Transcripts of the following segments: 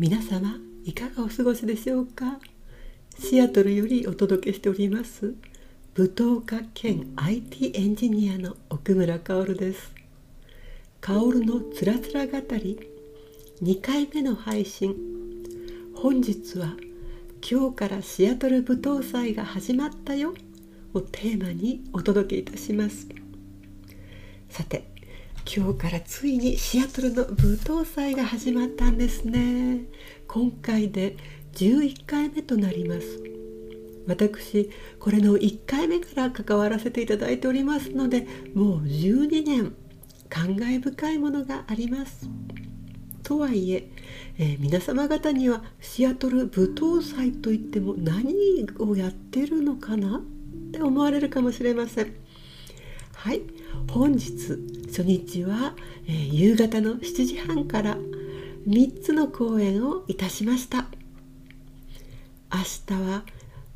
皆様いかがお過ごしでしょうか？シアトルよりお届けしております舞踏家兼 IT エンジニアの奥村薫です。薫のつらつら語り2回目の配信。本日は今日からシアトル舞踏祭が始まったよをテーマにお届けいたします。さて今日からついにシアトルの舞踏祭が始まったんですね。今回で11回目となります。私これの1回目から関わらせていただいておりますのでもう12年感慨深いものがあります。とはいええー、皆様方にはシアトル舞踏祭といっても何をやってるのかなって思われるかもしれません。はい。本日初日は、えー、夕方の7時半から3つの公演をいたしました。明日は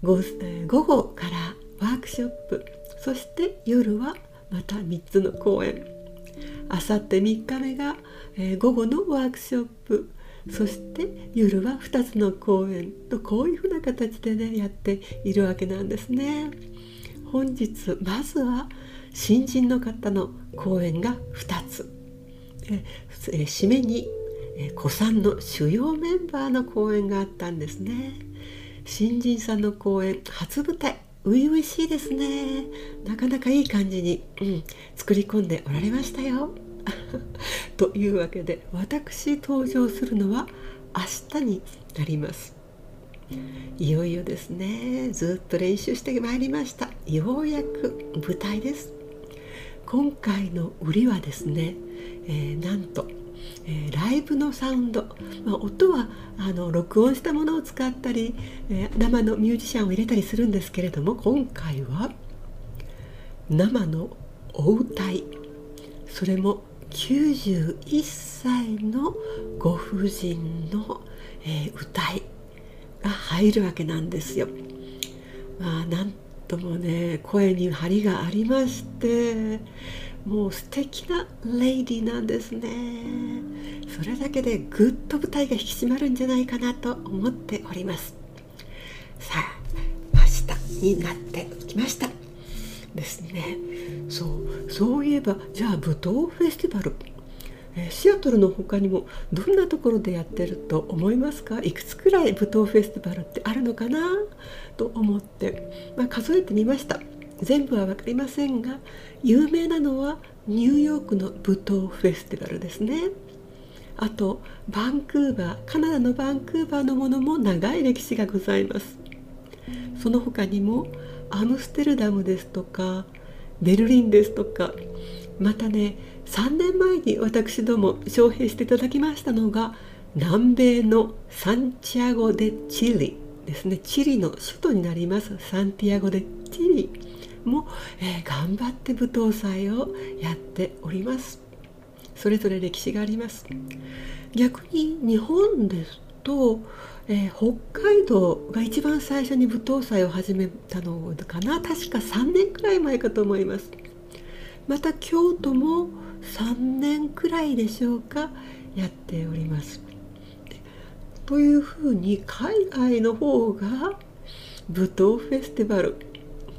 午,、後からワークショップ。そして夜はまた3つの公演。あさって3日目が、えー、午後のワークショップ。そして夜は2つの公演。とこういうふうな形でねやっているわけなんですね。本日まずは新人の方の講演が2つ。ええ締めにえ古参の主要メンバーの講演があったんですね。新人さんの講演初舞台。初々しいですね。なかなかいい感じに、うん、作り込んでおられましたよ。というわけで私登場するのは明日になります。いよいよですね。ずっと練習してまいりました。ようやく舞台です。今回の売りはですね、えー、なんと、えー、ライブのサウンド、まあ、音はあの録音したものを使ったり、えー、生のミュージシャンを入れたりするんですけれども今回は生のお歌いそれも91歳のご婦人の、えー、歌いが入るわけなんですよ。まあ、なんともね声に張りがありましてもう素敵なレイディなんですね。それだけでぐっと舞台が引き締まるんじゃないかなと思っております。さあ明日になってきました。ですね。そうそういえばじゃあ舞踏フェスティバルえシアトルの他にもどんなところでやってると思いますか？いくつくらい舞踏フェスティバルってあるのかな？と思って、まあ、数えてみました。全部は分かりませんが有名なのはニューヨークの舞踏フェスティバルですね。あとバンクーバーカナダのバンクーバーのものも長い歴史がございます。その他にもアムステルダムですとかベルリンですとかまたね3年前に私ども招聘していただきましたのが南米のサンチアゴ・デ・チリですね。チリの首都になります。サンティアゴ・デ・チリ。も、えー、頑張って舞踏祭をやっております。それぞれ歴史があります。逆に日本ですと、えー、北海道が一番最初に舞踏祭を始めたのかな。確か3年くらい前かと思います。また京都も3年くらいでしょうかやっております。というふうに海外の方が舞踏フェスティバル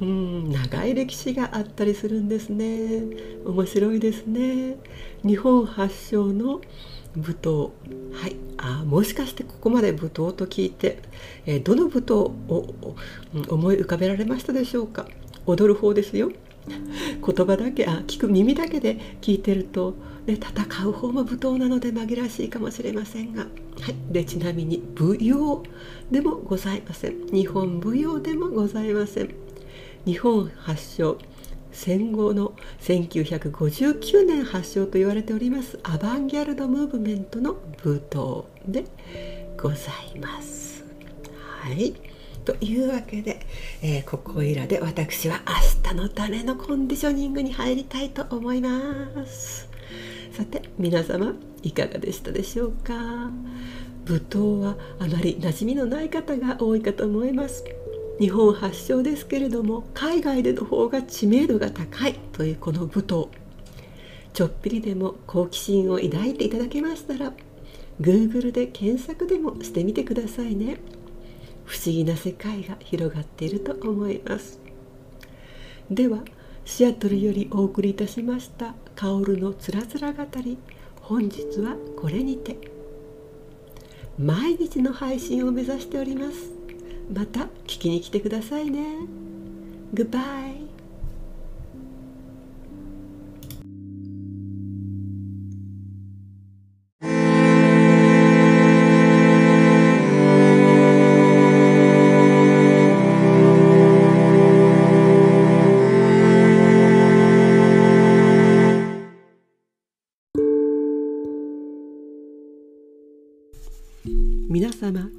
うん長い歴史があったりするんですね。面白いですね。日本発祥の舞踏。はい。あもしかしてここまで舞踏と聞いて、えー、どの舞踏を思い浮かべられましたでしょうか？踊る方ですよ。言葉だけあ聞く耳だけで聞いてると、ね、戦う方も舞踏なので紛らわしいかもしれませんが、はい、でちなみに舞踊。でもございません。日本舞踊でもございません。日本発祥。戦後の1959年発祥と言われておりますアバンギャルドムーブメントの舞踏でございます。はい。というわけで、えー、ここいらで私は明日のためのコンディショニングに入りたいと思います。さて皆様いかがでしたでしょうか？舞踏はあまり馴染みのない方が多いかと思います。日本発祥ですけれども海外での方が知名度が高いというこの舞踏ちょっぴりでも好奇心を抱いていただけましたら Google で検索でもしてみてくださいね。不思議な世界が広がっていると思います。ではシアトルよりお送りいたしました「カオルのつらつら語り」本日はこれにて。毎日の配信を目指しております。また聞きに来てくださいね。Goodbye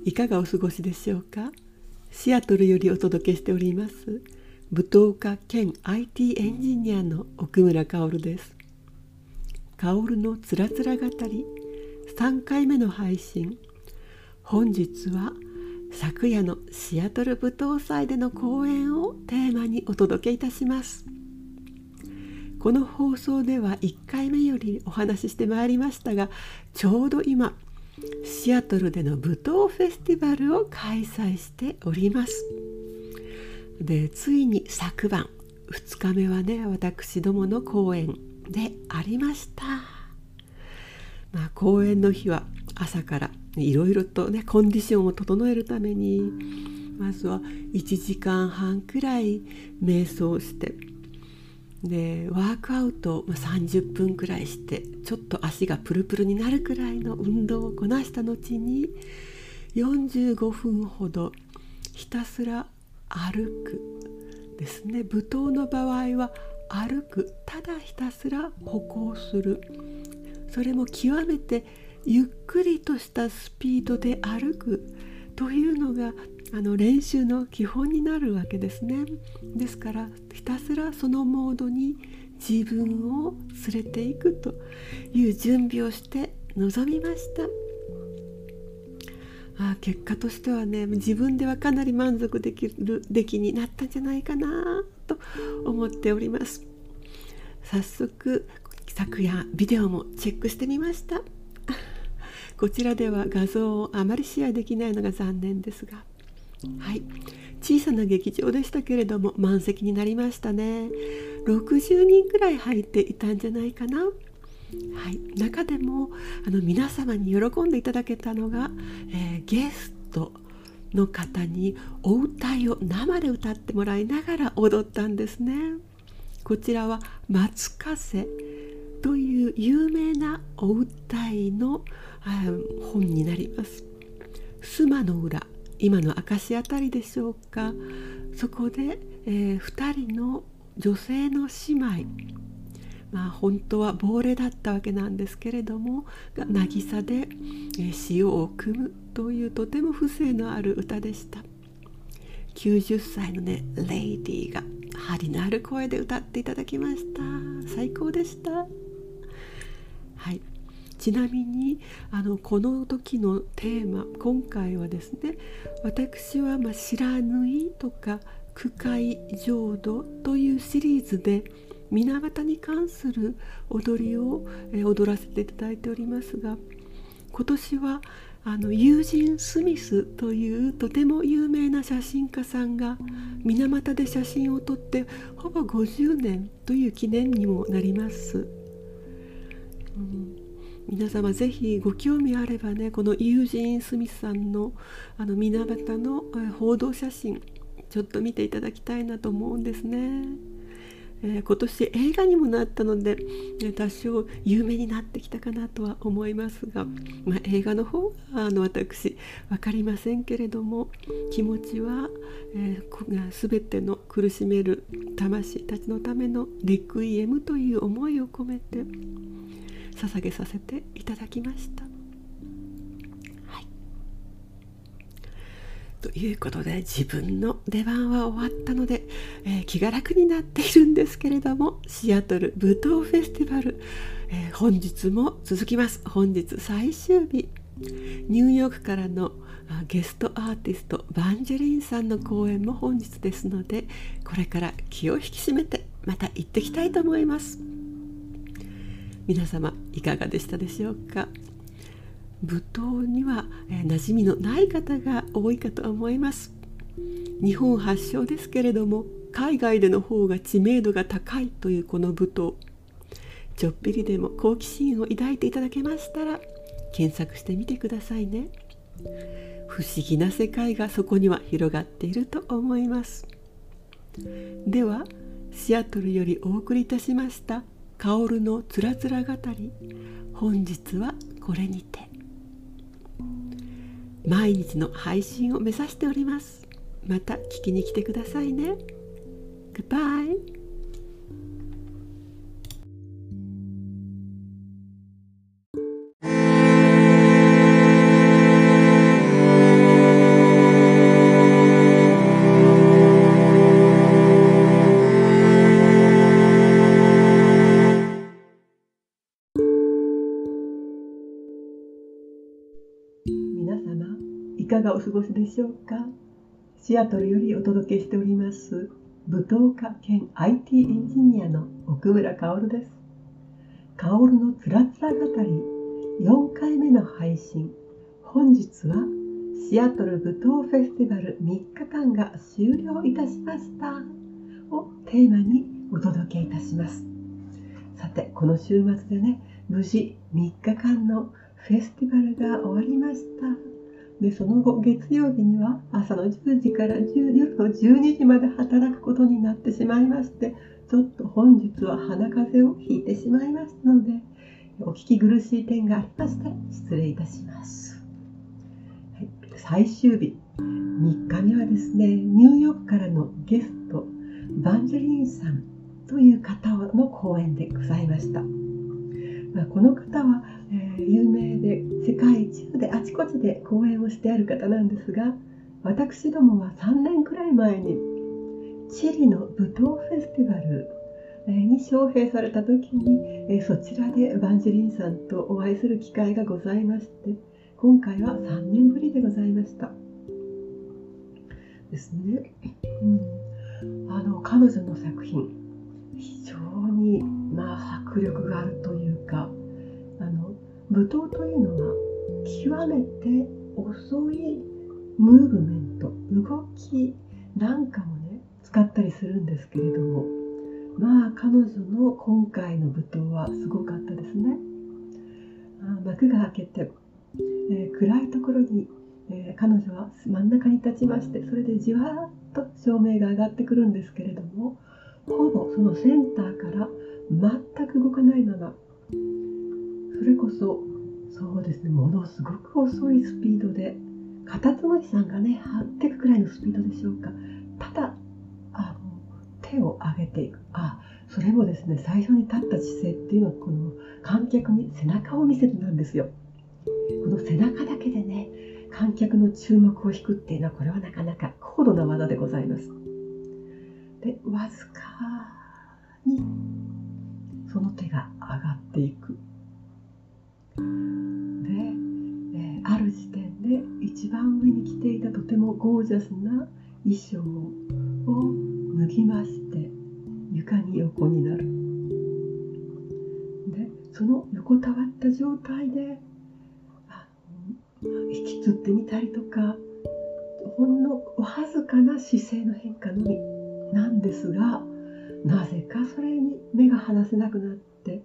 いかがお過ごしでしょうか？シアトルよりお届けしております。舞踏家兼 IT エンジニアの奥村薫です。薫のつらつら語り。3回目の配信。本日は昨夜のシアトル舞踏祭での公演をテーマにお届けいたします。この放送では1回目よりお話ししてまいりましたがちょうど今シアトルでの舞踏フェスティバルを開催しております。でついに昨晩2日目はね私どもの公演でありました。まあ公演の日は朝からいろいろとねコンディションを整えるためにまずは1時間半くらい瞑想してでワークアウトを30分くらいしてちょっと足がプルプルになるくらいの運動をこなした後に45分ほどひたすら歩くですね。舞踏の場合は歩くただひたすら歩行する。それも極めてゆっくりとしたスピードで歩くというのがあの練習の基本になるわけですね。ですからたすらそのモードに自分を連れていくという準備をして臨みました。あ結果としてはね自分ではかなり満足できる出来になったんじゃないかなと思っております。早速昨夜ビデオもチェックしてみました。こちらでは画像をあまりシェアできないのが残念ですが。はい。小さな劇場でしたけれども満席になりましたね60人くらい入っていたんじゃないかなはい、中でもあの皆様に喜んでいただけたのが、えー、ゲストの方にお歌いを生で歌ってもらいながら踊ったんですね。こちらは「松風」という有名なお歌いの本になります。須磨の裏今の明石辺りでしょうか？そこで、えー、2人の女性の姉妹。まあ本当は亡霊だったわけなんですけれども渚で、えー、潮を組むというとても風情のある歌でした。90歳のねレイディーが張りのある声で歌っていただきました。最高でした。はい。ちなみにあのこの時のテーマ今回はですね私はま「知らぬい」とか「句会浄土」というシリーズで水俣に関する踊りを、え踊らせていただいておりますが今年はあのユージン・スミスというとても有名な写真家さんが水俣で写真を撮ってほぼ50年という記念にもなります。うん皆様ぜひご興味あればねこのユージーン・スミスさんのあの水俣の報道写真ちょっと見ていただきたいなと思うんですね。えー、今年映画にもなったので、え多少有名になってきたかなとは思いますが、まあ、映画の方はあの私分かりませんけれども気持ちは、えー、全ての苦しめる魂たちのためのレクイエムという思いを込めて捧げさせていただきました。はい、ということで自分の出番は終わったので、えー、気が楽になっているんですけれどもシアトル舞踏フェスティバル、えー、本日も続きます本日最終日ニューヨークからのゲストアーティストバンジェリンさんの公演も本日ですのでこれから気を引き締めてまた行ってきたいと思います。皆様いかがでしたでしょうか？舞踏には、えー、馴染みのない方が多いかと思います。日本発祥ですけれども海外での方が知名度が高いというこの舞踏ちょっぴりでも好奇心を抱いていただけましたら検索してみてくださいね。不思議な世界がそこには広がっていると思います。ではシアトルよりお送りいたしました「薫のつらつら語り」本日はこれにて。毎日の配信を目指しております。また聞きに来てくださいね。Goodbye 過ごしでしょうか？シアトルよりお届けしております舞踏家兼 IT エンジニアの奥村薫です。薫のつらつら語り4回目の配信。本日はシアトル舞踏フェスティバル3日間が終了いたしました。をテーマにお届けいたします。さてこの週末でね無事3日間のフェスティバルが終わりました。でその後月曜日には朝の10時から10夜の12時まで働くことになってしまいましてちょっと本日は鼻風邪をひいてしまいましたのでお聞き苦しい点がありまして失礼いたします、はい、最終日。3日目はですねニューヨークからのゲストバンジェリンさんという方の講演でございました、まあ、この方はえー、有名で世界中であちこちで講演をしてある方なんですが私どもは3年くらい前にチリの舞踏フェスティバルに招聘された時にそちらでバンジェリンさんとお会いする機会がございまして今回は3年ぶりでございました。ですね、うん、あの彼女の作品非常にまあ迫力があるという舞踏というのは極めて遅いムーブメント動きなんかもね使ったりするんですけれども。まあ彼女の今回の舞踏はすごかったですね。幕が開けて、えー、暗いところに、えー、彼女は真ん中に立ちましてそれでじわーっと照明が上がってくるんですけれどもほぼそのセンターから全く動かないままそれこそそうですねものすごく遅いスピードでカタツムリさんがね張っていくくらいのスピードでしょうか。ただあの手を上げていく。あそれもですね最初に立った姿勢っていうのはこの観客に背中を見せてなんですよ。この背中だけでね観客の注目を引くっていうのはこれはなかなか高度な技でございます。でわずかにその手が上がっていく。で、え、ある時点で一番上に着ていたとてもゴージャスな衣装を脱ぎまして床に横になる。でその横たわった状態で引きつってみたりとかほんのわずかな姿勢の変化のみ。なんですがなぜかそれに目が離せなくなって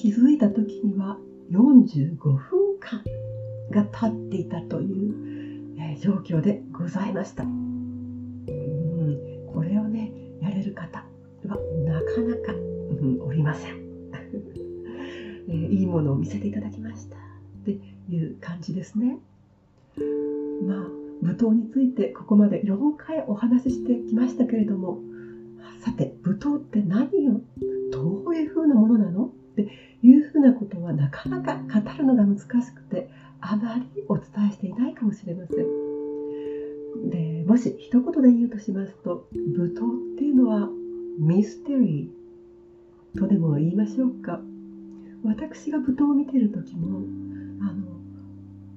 気づいた時には45分間が経っていたという、えー、状況でございました。うんこれをねやれる方はなかなか、うん、おりません、えー、いいものを見せていただきましたっていう感じですね。まあ舞踏についてここまで4回お話ししてきましたけれどもさて舞踏って何をどういうふうなものなの？ってはなかなか語るのが難しくてあまりお伝えしていないかもしれません。でもし一言で言うとしますと舞踏っていうのはミステリーとでも言いましょうか私が舞踏を見てる時もあの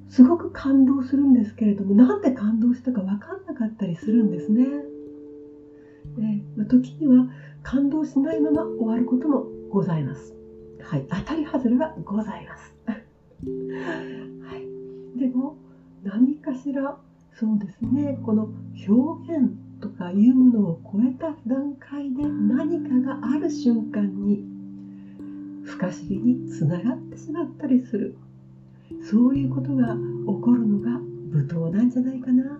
すごく感動するんですけれどもなんで感動したか分かんなかったりするんですね。で時には感動しないまま終わることもございます。はい、当たり外れはございます。はい、でも何かしらそうですねこの表現とかいうものを超えた段階で何かがある瞬間に不可思議につながってしまったりするそういうことが起こるのが舞踏なんじゃないかな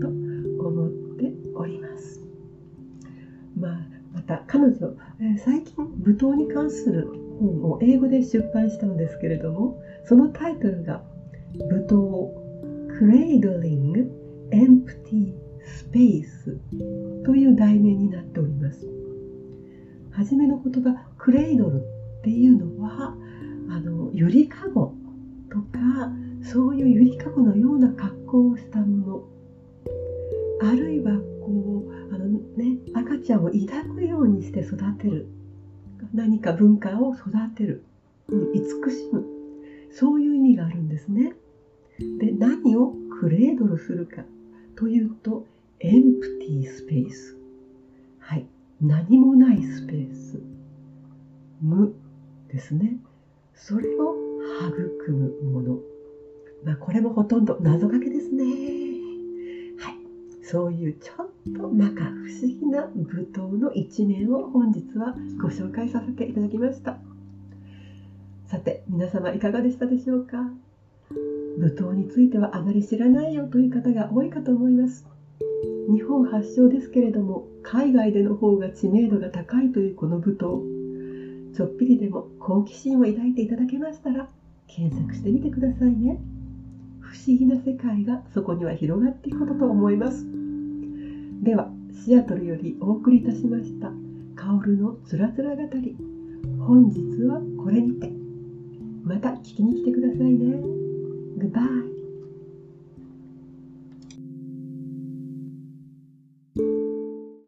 と思っております。まあ、また彼女、えー、最近舞踏に関する本を英語で出版したのですけれどもそのタイトルが「舞踏 Cradling Empty Space」という題名になっております。はじめの言葉「クレイドル」っていうのはあのゆりかごとかそういうゆりかごのような格好をしたものあるいはこうあの、ね、赤ちゃんを抱くようにして育てる何か文化を育てる、慈しむ。そういう意味があるんですね。で何をクレードルするか。というとエンプティースペース。はい。何もないスペース。無ですね。それを育むもの。まあこれもほとんど謎かけですね。そういうちょっと摩訶不思議な舞踏の一面を本日はご紹介させていただきました。さて皆様いかがでしたでしょうか？舞踏についてはあまり知らないよという方が多いかと思います。日本発祥ですけれども海外での方が知名度が高いというこの舞踏。ちょっぴりでも好奇心を抱いていただけましたら検索してみてくださいね。不思議な世界がそこには広がっていくことと思います。ではシアトルよりお送りいたしましたカオルのつらつら語り。本日はこれにて。また聞きに来てくださいね。グッバイ